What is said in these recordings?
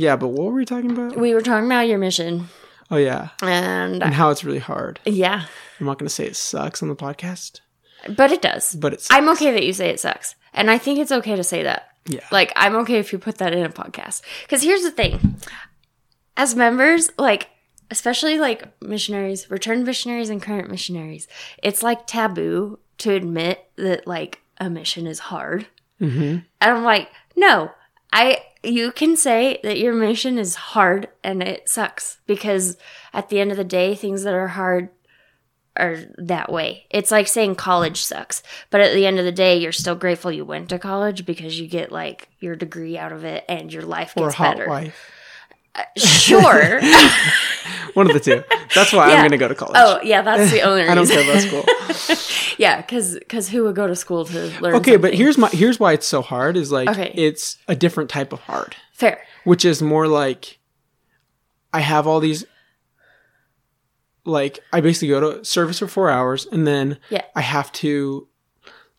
Yeah, but what were we talking about? we were talking about your mission, Oh yeah, and and how it's really hard. yeah, I'm not gonna say it sucks on the podcast, but it does. but it's I'm okay that you say it sucks, and I think it's okay to say that. yeah. Like, I'm okay if you put that in a podcast. Because here's the thing as members, like, especially like missionaries, returned missionaries, and current missionaries, it's like taboo to admit that like a mission is hard. hmm And I'm like, no, I, you can say that your mission is hard and it sucks because at the end of the day, things that are hard are that way. It's like saying college sucks, but at the end of the day, you're still grateful you went to college because you get like your degree out of it and your life Or gets hot better. Sure. One of the two. That's why Yeah. I'm gonna go to college. oh, yeah, that's the only reason. I don't care about school. yeah, because who would go to school to learn? Okay, but here's my here's why it's so hard is like Okay. it's a different type of hard, fair. which is more like I have all these like I basically go to service for 4 hours and then Yeah. I have to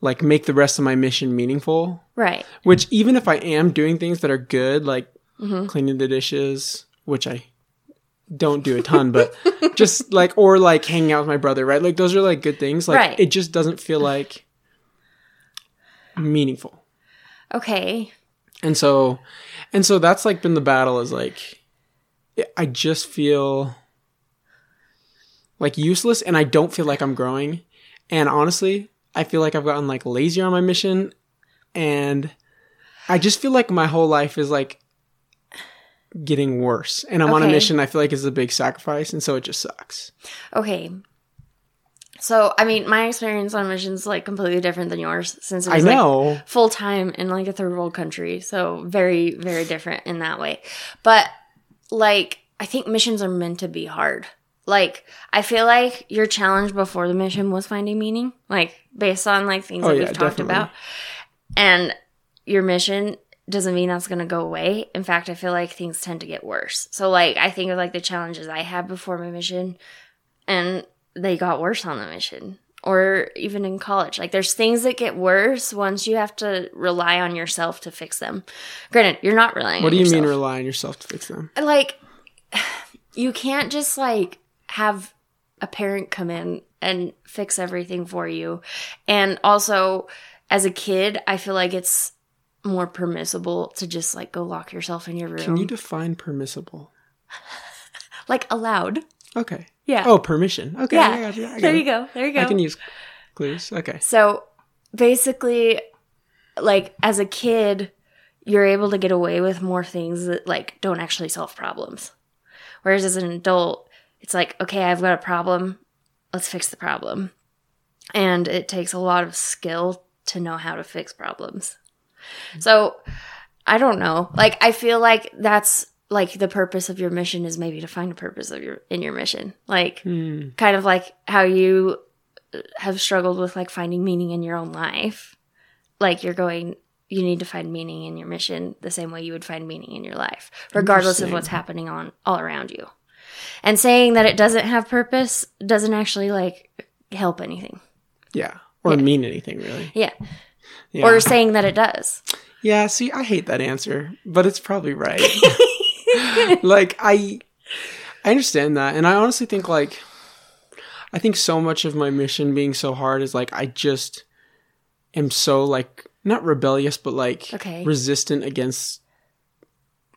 like make the rest of my mission meaningful, Right. which even if I am doing things that are good like Mm-hmm. cleaning the dishes, which I don't do a ton, but just like or like hanging out with my brother, right? Like those are like good things. Like Right. it just doesn't feel like meaningful. Okay. And so and so that's like been the battle is like I just feel like useless and I don't feel like I'm growing. And honestly, I feel like I've gotten like lazier on my mission and I just feel like my whole life is like getting worse. And I'm on a mission I feel like is a big sacrifice and so it just sucks. Okay. So, I mean, my experience on missions like completely different than yours since it I was like know. full time in like a third world country. So, very, very different in that way. But like, I think missions are meant to be hard. Like, I feel like your challenge before the mission was finding meaning, like based on like things Oh, that yeah, we've talked definitely. about. And your mission doesn't mean that's going to go away. In fact, I feel like things tend to get worse. So, like, I think of like the challenges I had before my mission, and they got worse on the mission or even in college. Like there's things that get worse once you have to rely on yourself to fix them. Granted, you're not relying What do you mean rely on yourself to fix them? like you can't just like have a parent come in and fix everything for you. And also as a kid, I feel like it's more permissible to just like go lock yourself in your room. Can you define permissible? like allowed. Okay. Yeah. Oh, permission. Okay. yeah. I got you. I got there it. you go. There you go. I can use clues. Okay. So basically, like as a kid, you're able to get away with more things that like don't actually solve problems. Whereas as an adult, it's like, okay, I've got a problem. Let's fix the problem. And it takes a lot of skill to know how to fix problems. So I don't know. Like I feel like that's like the purpose of your mission is maybe to find a purpose of your in your mission. Like Hmm. kind of like how you have struggled with like finding meaning in your own life. Like you're going you need to find meaning in your mission the same way you would find meaning in your life, regardless of what's happening on all around you. And saying that it doesn't have purpose doesn't actually like help anything. Yeah. Or Yeah. mean anything really. Yeah. Yeah. Or saying that it does. yeah. See, I hate that answer, but it's probably right. like I, I understand that, and I honestly think like, I think so much of my mission being so hard is like I just am so like not rebellious, but like Okay. resistant against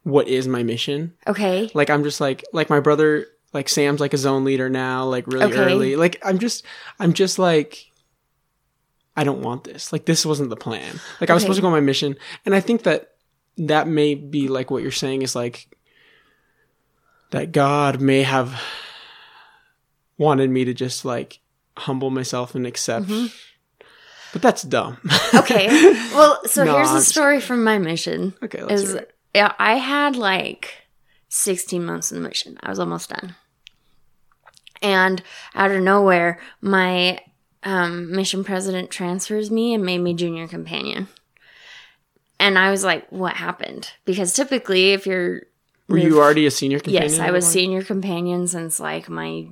what is my mission. Okay. Like I'm just like like my brother like Sam's like a zone leader now, like really Okay. early. Like I'm just I'm just like I don't want this. Like this wasn't the plan. Like I was Okay. supposed to go on my mission, and I think that that may be like what you're saying is like that God may have wanted me to just like humble myself and accept. Mm-hmm. But that's dumb. Okay. Well, so No, here's I'm the just- story from my mission. okay, let's is hear it. yeah, I had like 16 months in the mission. I was almost done. And out of nowhere, my um, mission president transfers me and made me junior companion. And I was like, what happened? Because typically, if you're. Were you already a senior companion? Yes, I was senior companion since like my,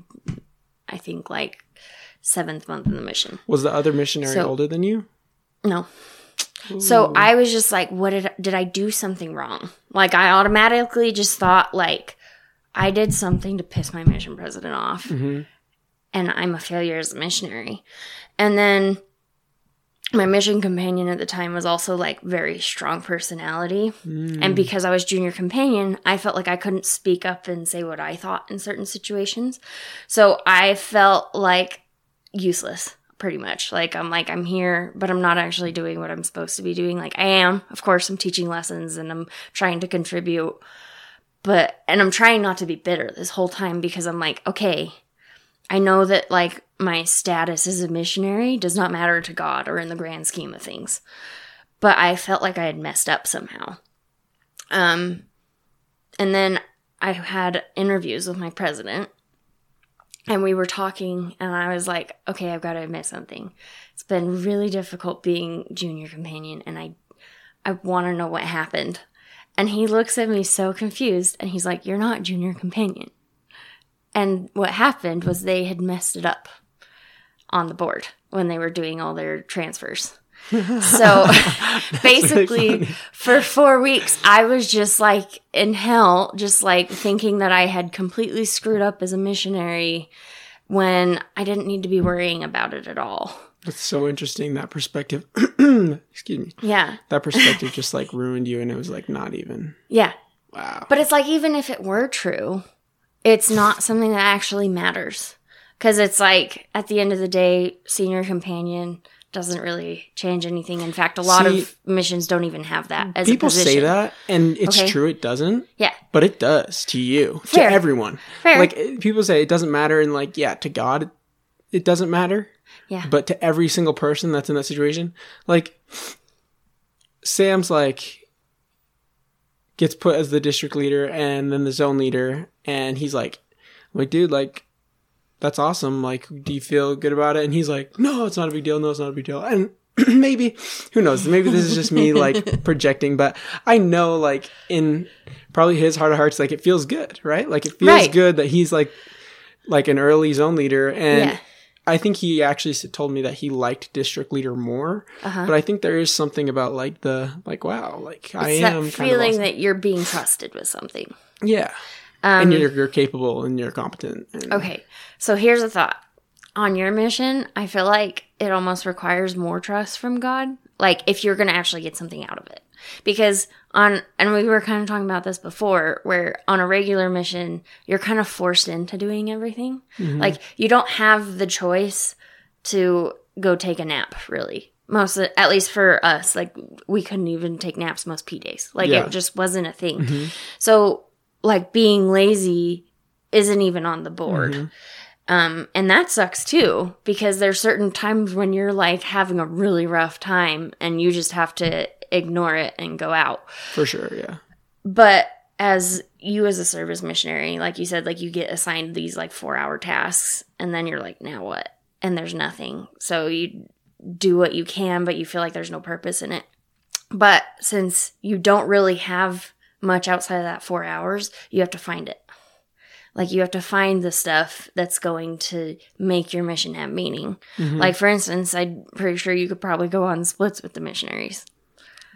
I think like seventh month in the mission. Was the other missionary So- older than you? No. So I was just like, what did did I do something wrong? Like I automatically just thought like I did something to piss my mission president off. Mhm. And I'm a failure as a missionary. And then my mission companion at the time was also like very strong personality. And hmm. because I was junior companion, I felt like I couldn't speak up and say what I thought in certain situations. So I felt like useless pretty much. Like I'm like I'm here, but I'm not actually doing what I'm supposed to be doing. Like I am. Of course, I'm teaching lessons and I'm trying to contribute. But and I'm trying not to be bitter this whole time because I'm like, okay, I know that like my status as a missionary does not matter to God or in the grand scheme of things. But I felt like I had messed up somehow. Um and then I had interviews with my president and we were talking and I was like, okay, I've got to admit something. It's been really difficult being junior companion and I I want to know what happened. And he looks at me so confused and he's like, "You're not junior companion." And what happened was they had messed it up on the board when they were doing all their transfers. So basically, for four weeks, I was just like in hell, just like thinking that I had completely screwed up as a missionary when I didn't need to be worrying about it at all. That's so interesting. That perspective, excuse me, Yeah. that perspective just like ruined you, and it was like not even. Yeah. Wow. But it's like, even if it were true, it's not something that actually matters. Because it's like, at the end of the day, senior companion doesn't really change anything. In fact, a lot See- of missions don't even have that as People a position. say that, and it's Okay. true. It doesn't, Yeah. but it does to you, Fair. to everyone. Fair. Like eh, people say, it doesn't matter, and like yeah, to God, it, it doesn't matter. Yeah. But to every single person that's in that situation, like Sam's like gets put as the district leader and then the zone leader, and he's like, I'm like, dude, like that's awesome. Like, do you feel good about it? And he's like, no, it's not a big deal. No, it's not a big deal. And maybe, who knows? Maybe this is just me like projecting, but I know like in probably his heart of hearts, like it feels good, right? Like it feels Right. good that he's like, like an early zone leader. And Yeah. I think he actually told me that he liked district leader more, Uh-huh. but I think there is something about like the, like, wow, like I It's am that kind of feeling awesome. that you're being trusted with something. yeah. Um, and you're, you're capable and you're competent. And, Okay, so here's a thought. On your mission, I feel like it almost requires more trust from God. Like if you're going to actually get something out of it. Because on, and we were kind of talking about this before, where on a regular mission, you're kind of forced into doing everything. Like you don't have the choice to go take a nap, really. Most, of, at least for us, like we couldn't even take naps most P days. Like Yeah. it just wasn't a thing. So, like being lazy isn't even on the board. Um, and that sucks too, because there's certain times when you're like having a really rough time and you just have to ignore it and go out. For sure, yeah. But as you as a service missionary, like you said, like you get assigned these like four hour tasks and then you're like, now what? And there's nothing. So you do what you can, but you feel like there's no purpose in it. But since you don't really have much outside of that four hours, you have to find it. Like you have to find the stuff that's going to make your mission have meaning. Mm-hmm. Like for instance, I'm pretty sure you could probably go on splits with the missionaries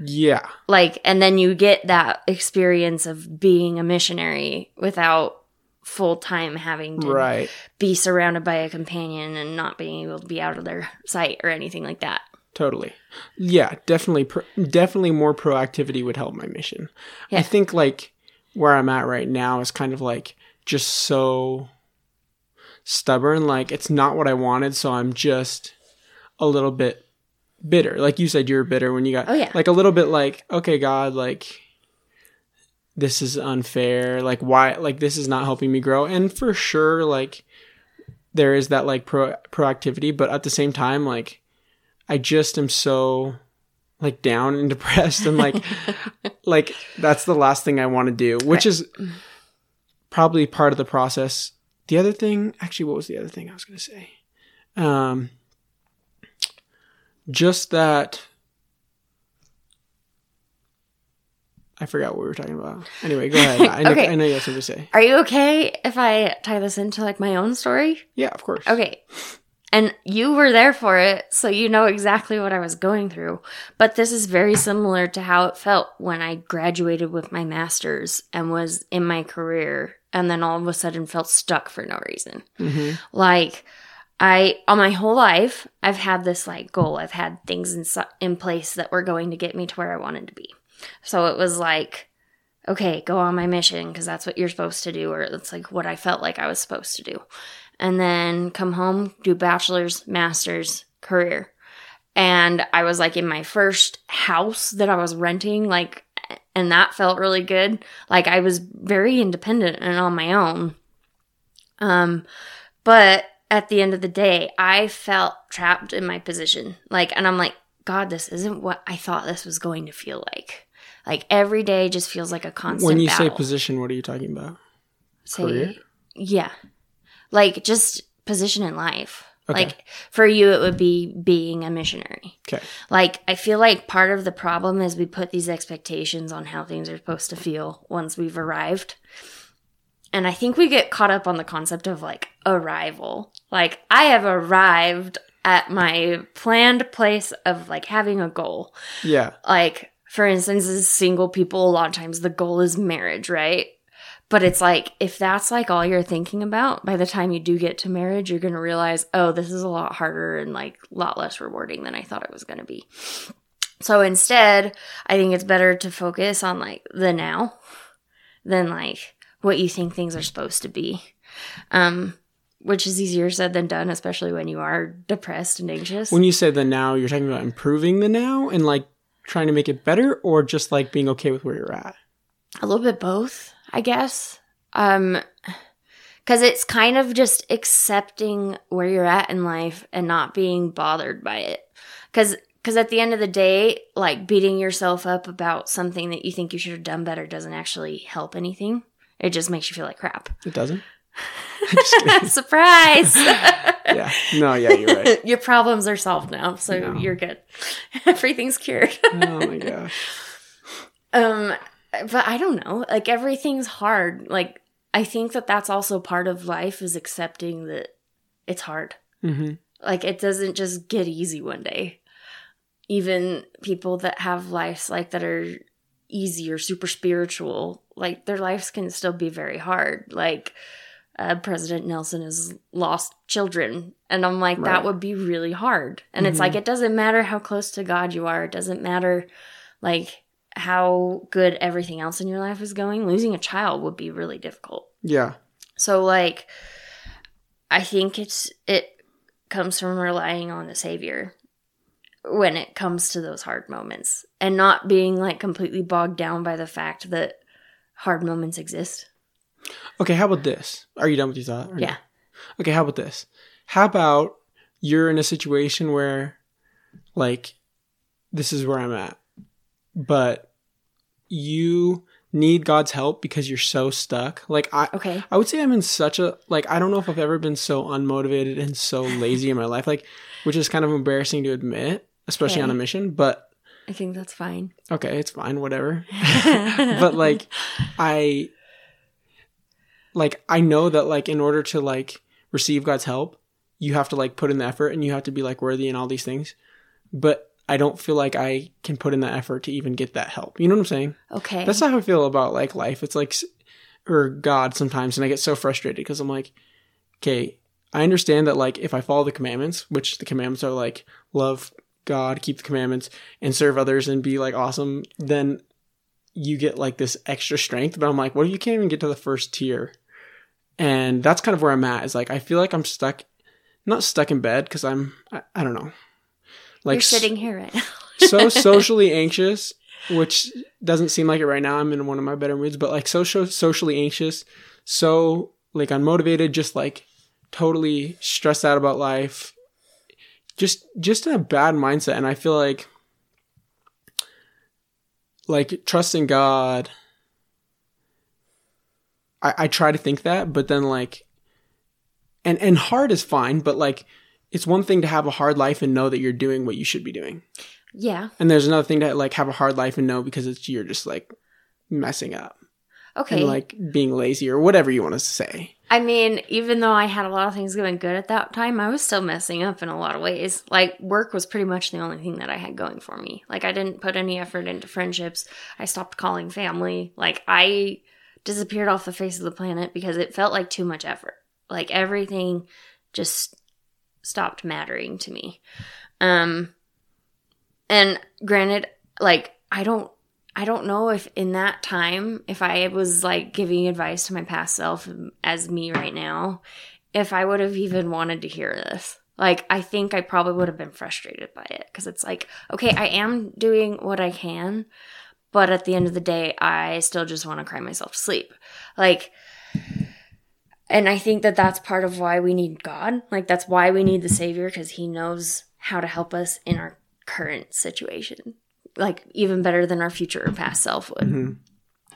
Yeah. like and then you get that experience of being a missionary without full time having to Right. be surrounded by a companion and not being able to be out of their sight or anything like that Totally. Yeah, definitely pro- definitely more proactivity would help my mission. Yeah. I think like where I'm at right now is kind of like just so stubborn like it's not what I wanted so I'm just a little bit bitter. Like you said you were bitter when you got Oh, yeah. like a little bit like okay God like this is unfair like why like this is not helping me grow and for sure like there is that like pro proactivity but at the same time like I just am so like down and depressed and like like that's the last thing I want to do, which Right. is probably part of the process. The other thing, actually what was the other thing I was going to say? Um just that I forgot what we were talking about. Anyway, go ahead. I know, Okay. I know you have something to say. are you okay if i tie this into like my own story Yeah, of course. okay And you were there for it, so you know exactly what I was going through. But this is very similar to how it felt when I graduated with my master's and was in my career, and then all of a sudden felt stuck for no reason. hmm Like, I, all my whole life, I've had this like goal. I've had things in, in place that were going to get me to where I wanted to be. So it was like, okay, go on my mission because that's what you're supposed to do, or that's like what I felt like I was supposed to do. And then come home, do bachelor's, master's, career. And I was like in my first house that I was renting, like, and that felt really good. Like I was very independent and on my own. Um, but at the end of the day, I felt trapped in my position. Like, and I'm like, God, this isn't what I thought this was going to feel like. Like every day just feels like a constant. When you say position, what are you talking about? Say- career? yeah, like just position in life. Okay. Like for you, it would be being a missionary. Okay. Like I feel like part of the problem is we put these expectations on how things are supposed to feel once we've arrived. And I think we get caught up on the concept of like arrival. Like I have arrived at my planned place of like having a goal. Yeah. Like for instance, as single people, a lot of times the goal is marriage, right? But it's like if that's like all you're thinking about, by the time you do get to marriage, you're gonna realize, oh, this is a lot harder and like a lot less rewarding than I thought it was gonna be. So instead, I think it's better to focus on like the now than like what you think things are supposed to be. Um, which is easier said than done, especially when you are depressed and anxious. When you say the now, you're talking about improving the now and like trying to make it better, or just like being okay with where you're at. a little bit both i guess um because it's kind of just accepting where you're at in life and not being bothered by it because because at the end of the day like beating yourself up about something that you think you should have done better doesn't actually help anything it just makes you feel like crap It doesn't. Surprise yeah. No. Yeah. You're right. your problems are solved now so No. you're good everything's cured Oh my gosh. Um, but I don't know. Like everything's hard. Like I think that that's also part of life is accepting that it's hard. hmm Like it doesn't just get easy one day. Even people that have lives like that are easy or super spiritual, like their lives can still be very hard. Like uh, President Nelson has lost children, and I'm like, Right. that would be really hard. And it's Mhm. like it doesn't matter how close to God you are. It doesn't matter like how good everything else in your life is going. Losing a child would be really difficult. Yeah. So like I think it's it comes from relying on the savior when it comes to those hard moments and not being like completely bogged down by the fact that hard moments exist. Okay. How about this? Are you done with your thought? or no? Yeah. Okay. How about this? How about you're in a situation where, like, this is where I'm at, but you need God's help because you're so stuck. Like, I, Okay. I would say I'm in such a like I don't know if I've ever been so unmotivated and so lazy in my life, like which is kind of embarrassing to admit, especially on a mission. But I think that's fine. okay, it's fine, whatever. but like I like I know that like in order to like receive God's help, you have to like put in the effort and you have to be like worthy and all these things. But I don't feel like I can put in the effort to even get that help. You know what I'm saying? Okay. That's how I feel about like life. It's like, or God sometimes, and I get so frustrated because I'm like, okay, I understand that like if I follow the commandments, which the commandments are like love God, keep the commandments, and serve others and be like awesome, then you get like this extra strength. But I'm like, well, you can't even get to the first tier, and that's kind of where I'm at. Is like I feel like I'm stuck, not stuck in bed because I'm I, I don't know, like You're sitting here right now. so socially anxious, which doesn't seem like it right now. I'm in one of my better moods, but like so, so socially anxious, so like unmotivated, just like totally stressed out about life, just just in a bad mindset. And I feel like like trusting God. I, I try to think that, but then like, and and hard is fine, but like. It's one thing to have a hard life and know that you're doing what you should be doing. yeah. And there's another thing to like have a hard life and know because it's you're just like messing up Okay. and like being lazy or whatever you want to say. I mean, even though I had a lot of things going good at that time, I was still messing up in a lot of ways. Like, work was pretty much the only thing that I had going for me. Like, I didn't put any effort into friendships. I stopped calling family. Like, I disappeared off the face of the planet because it felt like too much effort. Like, everything just stopped mattering to me. Um, and granted, like, I don't I don't know if in that time, if I was like giving advice to my past self as me right now, if I would have even wanted to hear this. Like, I think I probably would have been frustrated by it because it's like, okay, I am doing what I can, but at the end of the day, I still just want to cry myself to sleep. Like, and I think that that's part of why we need God. Like, that's why we need the Savior because He knows how to help us in our current situation like even better than our future or past self would. Mm-hmm.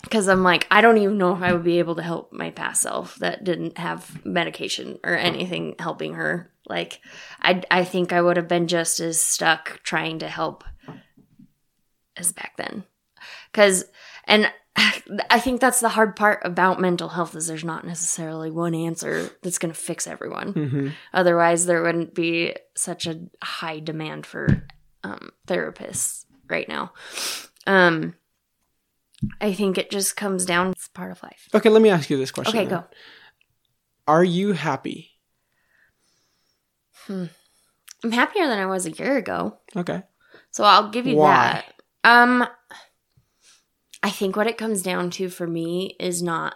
Because I'm like, I don't even know if I would be able to help my past self that didn't have medication or anything helping her. Like, I I think I would have been just as stuck trying to help as back then. Because, and I think that's the hard part about mental health is there's not necessarily one answer that's going to fix everyone. Mm-hmm. Otherwise, there wouldn't be such a high demand for um, therapists right now. Um, I think it just comes down. It's part of life. Okay, let me ask you this question. Okay, then. go. Are you happy? I'm happier than I was a year ago, Okay. so I'll give you Why? that. Um, I think what it comes down to for me is not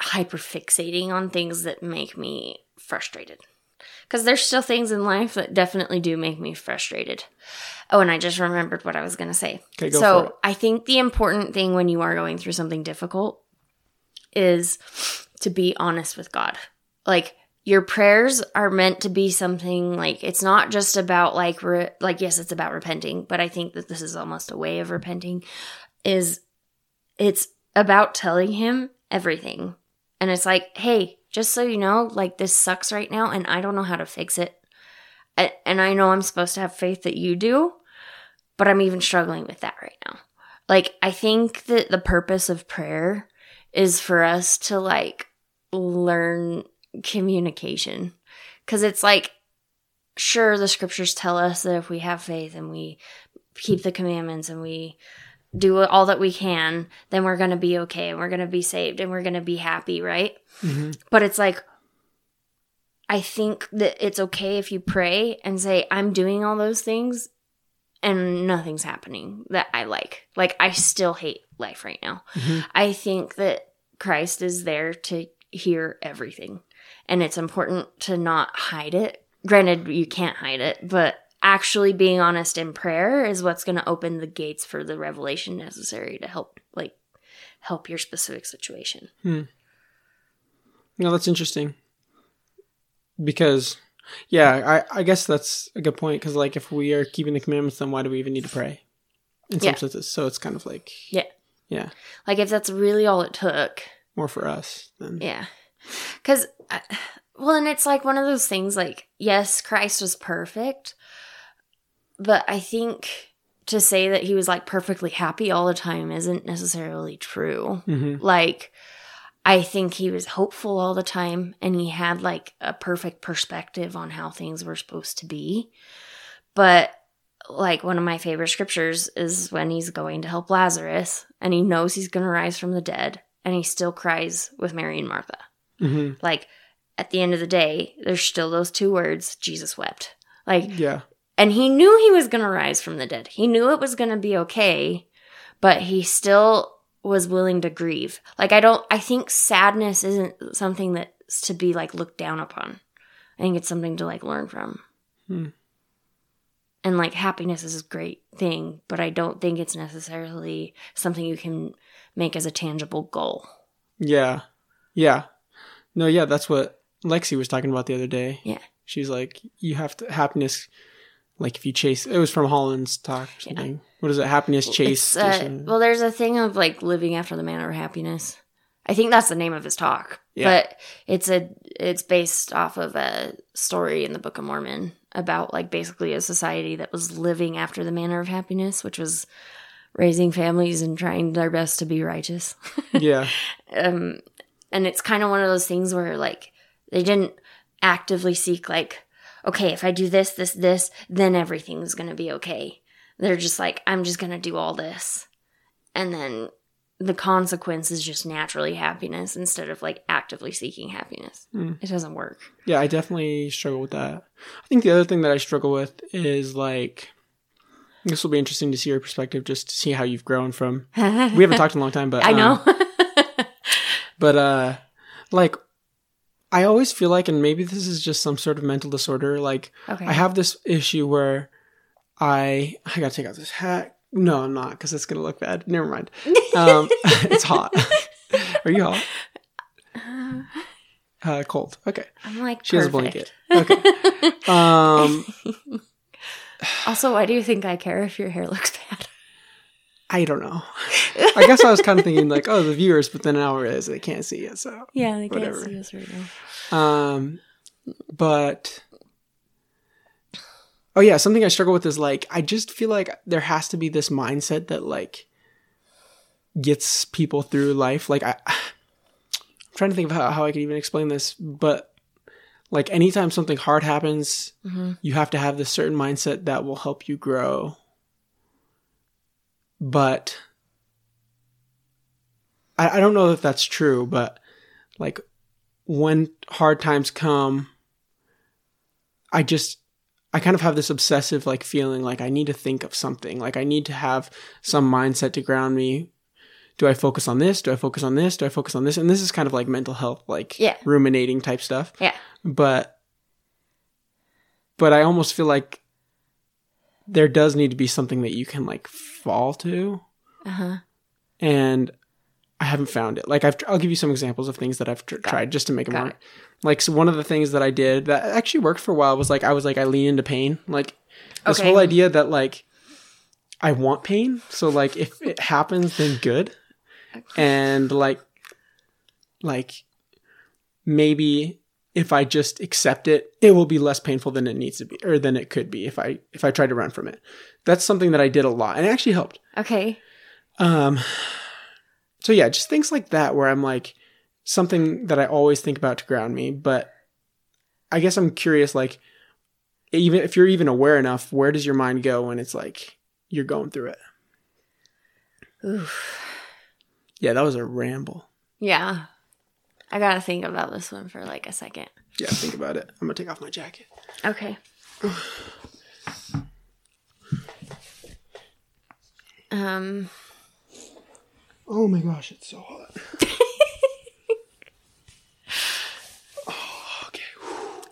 hyper fixating on things that make me frustrated. Because there's still things in life that definitely do make me frustrated. Oh, and I just remembered what I was going to say. Okay, go so for it. I think the important thing when you are going through something difficult is to be honest with God. Like your prayers are meant to be something like it's not just about like re- like yes, it's about repenting, but I think that this is almost a way of repenting is it's about telling him everything. And it's like, "Hey, just so you know, like this sucks right now and I don't know how to fix it. And I know I'm supposed to have faith that you do, but I'm even struggling with that right now. Like, I think that the purpose of prayer is for us to like learn communication. Cause it's like, sure, the scriptures tell us that if we have faith and we keep the commandments and we do all that we can, then we're going to be okay and we're going to be saved and we're going to be happy, right? hmm But it's like, I think that it's okay if you pray and say, I'm doing all those things and nothing's happening that I like. Like, I still hate life right now. Mhm. I think that Christ is there to hear everything. And it's important to not hide it. Granted, you can't hide it, but actually being honest in prayer is what's going to open the gates for the revelation necessary to help, like, help your specific situation. Hmm. No, that's interesting. Because, yeah, I, I guess that's a good point. Because, like, if we are keeping the commandments, then why do we even need to pray? In some Yeah. senses. So it's kind of like, Yeah. yeah, Like, if that's really all it took, more for us than. Yeah. Because, well, and it's like one of those things like, yes, Christ was perfect, but I think to say that he was like perfectly happy all the time isn't necessarily true. hmm Like, I think he was hopeful all the time and he had like a perfect perspective on how things were supposed to be. But like one of my favorite scriptures is when he's going to help Lazarus and he knows he's going to rise from the dead and he still cries with Mary and Martha. Hmm Like at the end of the day, there's still those two words Jesus wept. Like Yeah. and he knew he was going to rise from the dead. He knew it was going to be okay, but he still was willing to grieve. Like I don't I think sadness isn't something that's to be like looked down upon. I think it's something to like learn from. Hmm. And like happiness is a great thing, but I don't think it's necessarily something you can make as a tangible goal. Yeah. Yeah. No, yeah, that's what Lexi was talking about the other day. Yeah. She's like, you have to, happiness, like if you chase, it was from Holland's talk or something. What is it? Happiness chase. Uh, well, there's a thing of like living after the manner of happiness. I think that's the name of his talk. Yeah. But it's a it's based off of a story in the Book of Mormon about like basically a society that was living after the manner of happiness, which was raising families and trying their best to be righteous. yeah. um and it's kind of one of those things where like they didn't actively seek like okay if i do this this this then everything's going to be okay they're just like i'm just going to do all this and then the consequence is just naturally happiness instead of like actively seeking happiness Mm. it doesn't work Yeah, I definitely struggle with that. I think the other thing that I struggle with is like this will be interesting to see your perspective, just to see how you've grown from. We haven't talked in a long time, but i um, know but uh, like I always feel like, and maybe this is just some sort of mental disorder. Like okay I have this issue where I I gotta take out this hat. No, I'm not because it's gonna look bad. Never mind. Um, it's hot. Are you hot? Uh, cold. Okay. i'm like She has a blanket. Okay. Um, also why do you think i care if your hair looks bad I don't know. I guess I was kind of thinking like, oh, the viewers, but then now I realize they can't see it. So, yeah they can't see us right now um, but oh yeah, something I struggle with is like I just feel like there has to be this mindset that like gets people through life. Like I, I'm trying to think of how, how I could even explain this, but like anytime something hard happens, hmm you have to have this certain mindset that will help you grow. But I, I don't know if that's true, but like when hard times come, I just I kind of have this obsessive like feeling like I need to think of something. Like I need to have some mindset to ground me. Do I focus on this? Do I focus on this? Do I focus on this? And this is kind of like mental health, like Yeah. ruminating type stuff yeah but but I almost feel like there does need to be something that you can like fall to uh-huh and I haven't found it. Like I've I'll give you some examples of things that I've tr- tried just to make them Got work. Like so one of the things that I did that actually worked for a while was like I was like I lean into pain. Like this Okay. whole idea that like I want pain. So like if it happens then good. And like like maybe if I just accept it, it will be less painful than it needs to be or than it could be if I if I tried to run from it. That's something that I did a lot and it actually helped. okay Um so yeah, just things like that where I'm like something that I always think about to ground me, but I guess I'm curious like even if you're even aware enough, where does your mind go when it's like you're going through it? Oof. Yeah, that was a ramble. Yeah. I gotta think about this one for like a second. Yeah, think about it. I'm gonna take off my jacket. Okay. um. Oh my gosh, it's so hot. oh, okay.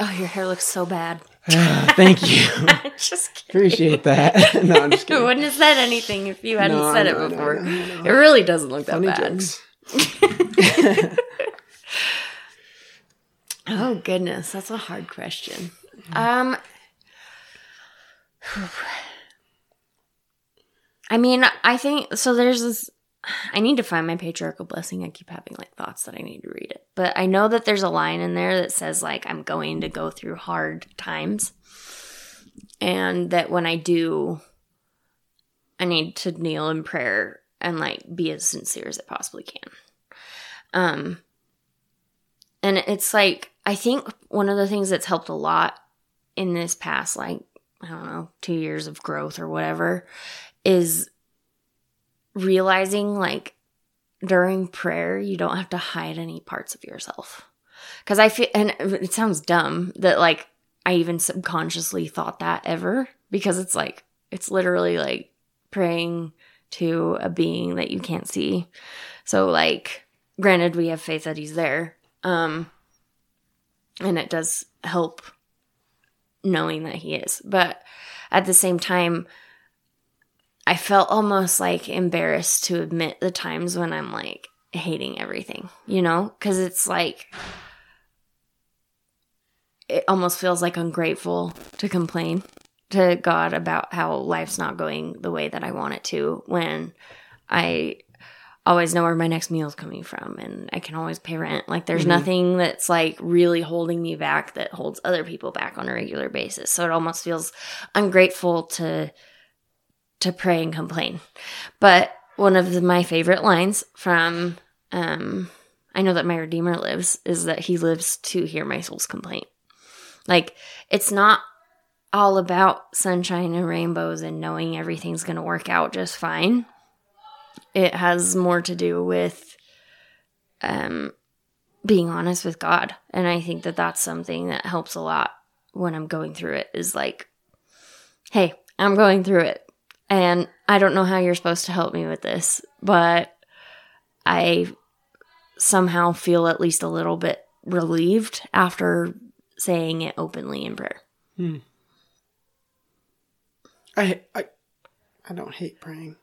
Oh, your hair looks so bad. Ah, thank you. I just kidding. Appreciate that. no, I'm just I kidding. wouldn't have said anything if you hadn't No, said know, it before. I. It really doesn't look that Funny bad. Oh goodness, that's a hard question. Um I mean, I think so there's this I need to find my patriarchal blessing. I keep having like thoughts that I need to read it. But I know that there's a line in there that says like I'm going to go through hard times. And that when I do I need to kneel in prayer and like be as sincere as I possibly can. Um and it's like I think one of the things that's helped a lot in this past like I don't know, 2 years of growth or whatever is realizing like during prayer you don't have to hide any parts of yourself. Cuz I feel and it sounds dumb that like I even subconsciously thought that ever because it's like it's literally like praying to a being that you can't see. So like granted we have faith that he's there. Um and it does help knowing that he is. But at the same time I felt almost like embarrassed to admit the times when I'm like hating everything, you know? Cuz it's like it almost feels like ungrateful to complain to God about how life's not going the way that I want it to when I always know where my next meal is coming from and I can always pay rent. Like there's Mhm. nothing that's like really holding me back that holds other people back on a regular basis. So it almost feels ungrateful to to pray and complain. But one of the, my favorite lines from um I know that my Redeemer lives, is that he lives to hear my soul's complaint. Like, it's not all about sunshine and rainbows and knowing everything's going to work out just fine. It has more to do with um, being honest with God. And I think that that's something that helps a lot when I'm going through it is like, hey, I'm going through it. And I don't know how you're supposed to help me with this, but I somehow feel at least a little bit relieved after saying it openly in prayer. Hmm. I I I don't hate praying.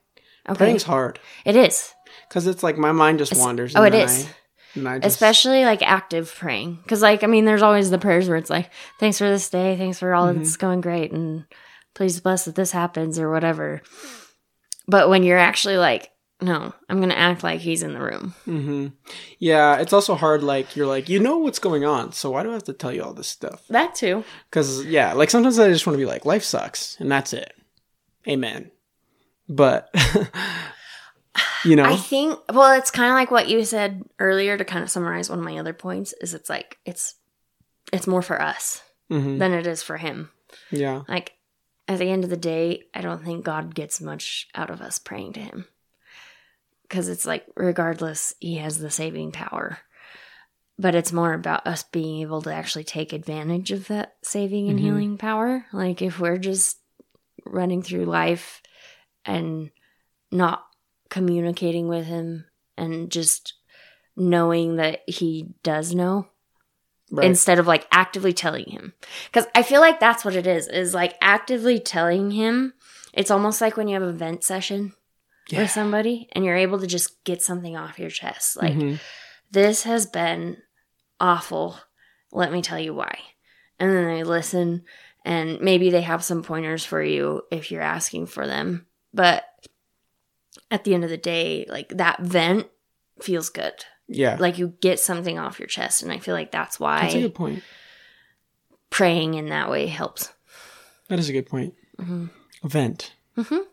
Okay. Praying's hard It is. because it's like my mind just wanders. oh, it is. I- I just, Especially like active praying. Because, like, I mean, there's always the prayers where it's like, thanks for this day. Thanks for all Mm-hmm. that's going great. And please bless that this happens or whatever. But when you're actually like, no, I'm going to act like he's in the room. hmm Yeah, it's also hard. Like you're like you know what's going on, so why do I have to tell you all this stuff? That too. Because yeah, like sometimes I just want to be like life sucks, and that's it. Amen. But you know, I think, well, it's kind of like what you said earlier to kind of summarize one of my other points is it's like, it's, it's more for us Mhm. than it is for him. yeah, Like, at the end of the day, I don't think God gets much out of us praying to him. Because it's like, regardless, he has the saving power. But it's more about us being able to actually take advantage of that saving and Mhm. healing power. Like, if we're just running through life and not communicating with him and just knowing that he does know right. instead of like actively telling him because i feel like that's what it is is like actively telling him it's almost like when you have a vent session yeah. with somebody and you're able to just get something off your chest like Mhm. this has been awful let me tell you why and then they listen and maybe they have some pointers for you if you're asking for them but at the end of the day like that vent feels good yeah, like you get something off your chest and i feel like that's why that's a good point. praying in that way helps. That is a good point. Mhm. Vent. Mhm.